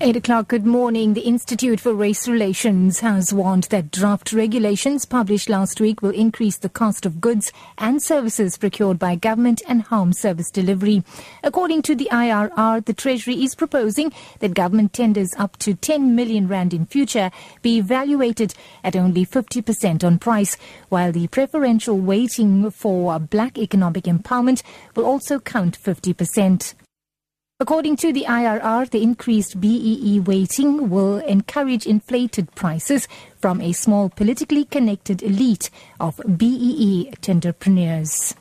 8 o'clock, good morning. The Institute for Race Relations has warned that draft regulations published last week will increase the cost of goods and services procured by government and harm service delivery. According to the IRR, the Treasury is proposing that government tenders up to 10 million rand in future be evaluated at only 50% on price, while the preferential weighting for black economic empowerment will also count 50%. According to the IRR, the increased BEE weighting will encourage inflated prices from a small politically connected elite of BEE entrepreneurs.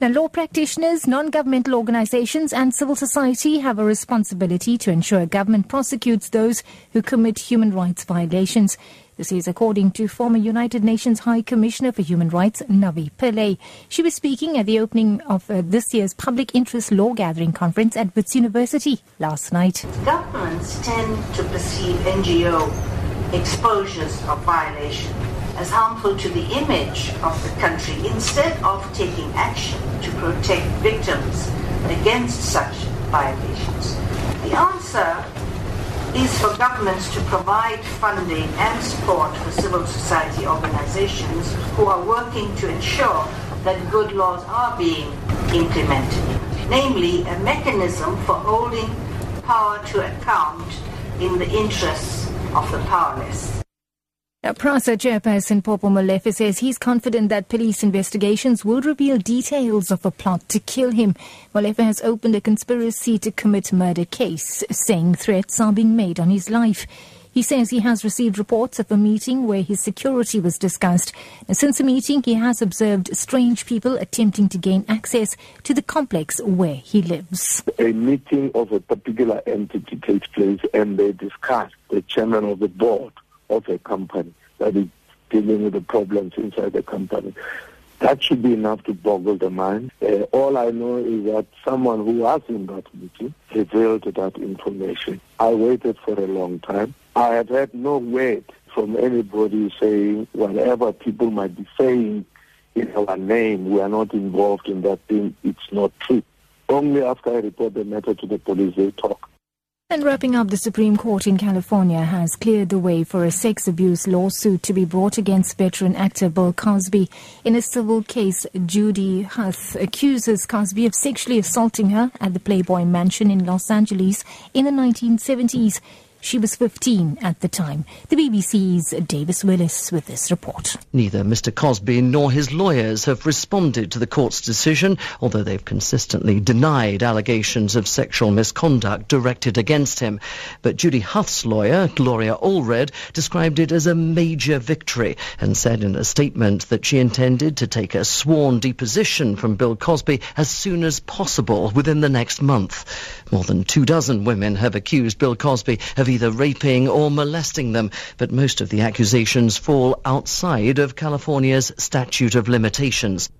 Now, law practitioners, non-governmental organizations and civil society have a responsibility to ensure government prosecutes those who commit human rights violations. This is according to former United Nations High Commissioner for Human Rights, Navi Pillay. She was speaking at the opening of uh, this year's Public Interest Law Gathering Conference at Wits University last night. Governments tend to perceive NGO exposures of violation as harmful to the image of the country instead of taking action to protect victims against such violations. For governments to provide funding and support for civil society organizations who are working to ensure that good laws are being implemented, namely a mechanism for holding power to account in the interests of the powerless. Now, PRASA chairperson Popo Molefe says he's confident that police investigations will reveal details of a plot to kill him. Molefe has opened a conspiracy to commit murder case, saying threats are being made on his life. He says he has received reports of a meeting where his security was discussed. And since the meeting, he has observed strange people attempting to gain access to the complex where he lives. A meeting of a particular entity takes place and they discuss the chairman of the board of a company that is dealing with the problems inside the company. That should be enough to boggle the mind. Uh, all I know is that someone who was in that meeting revealed that information. I waited for a long time. I had no word from anybody saying whatever people might be saying in our name, we are not involved in that thing. It's not true. Only after I report the matter to the police, they talk. And wrapping up, the Supreme Court in California has cleared the way for a sex abuse lawsuit to be brought against veteran actor Bill Cosby. In a civil case, Judy Huth accuses Cosby of sexually assaulting her at the Playboy Mansion in Los Angeles in the 1970s. She was 15 at the time. The BBC's David Willis with this report. Neither Mr. Cosby nor his lawyers have responded to the court's decision, although they've consistently denied allegations of sexual misconduct directed against him. But Judy Huth's lawyer, Gloria Allred, described it as a major victory and said in a statement that she intended to take a sworn deposition from Bill Cosby as soon as possible within the next month. More than two dozen women have accused Bill Cosby of either raping or molesting them, but most of the accusations fall outside of California's statute of limitations.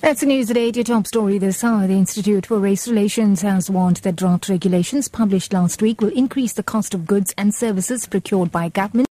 That's the news at 8. Your top story this hour. The Institute for Race Relations has warned that draft regulations published last week will increase the cost of goods and services procured by government.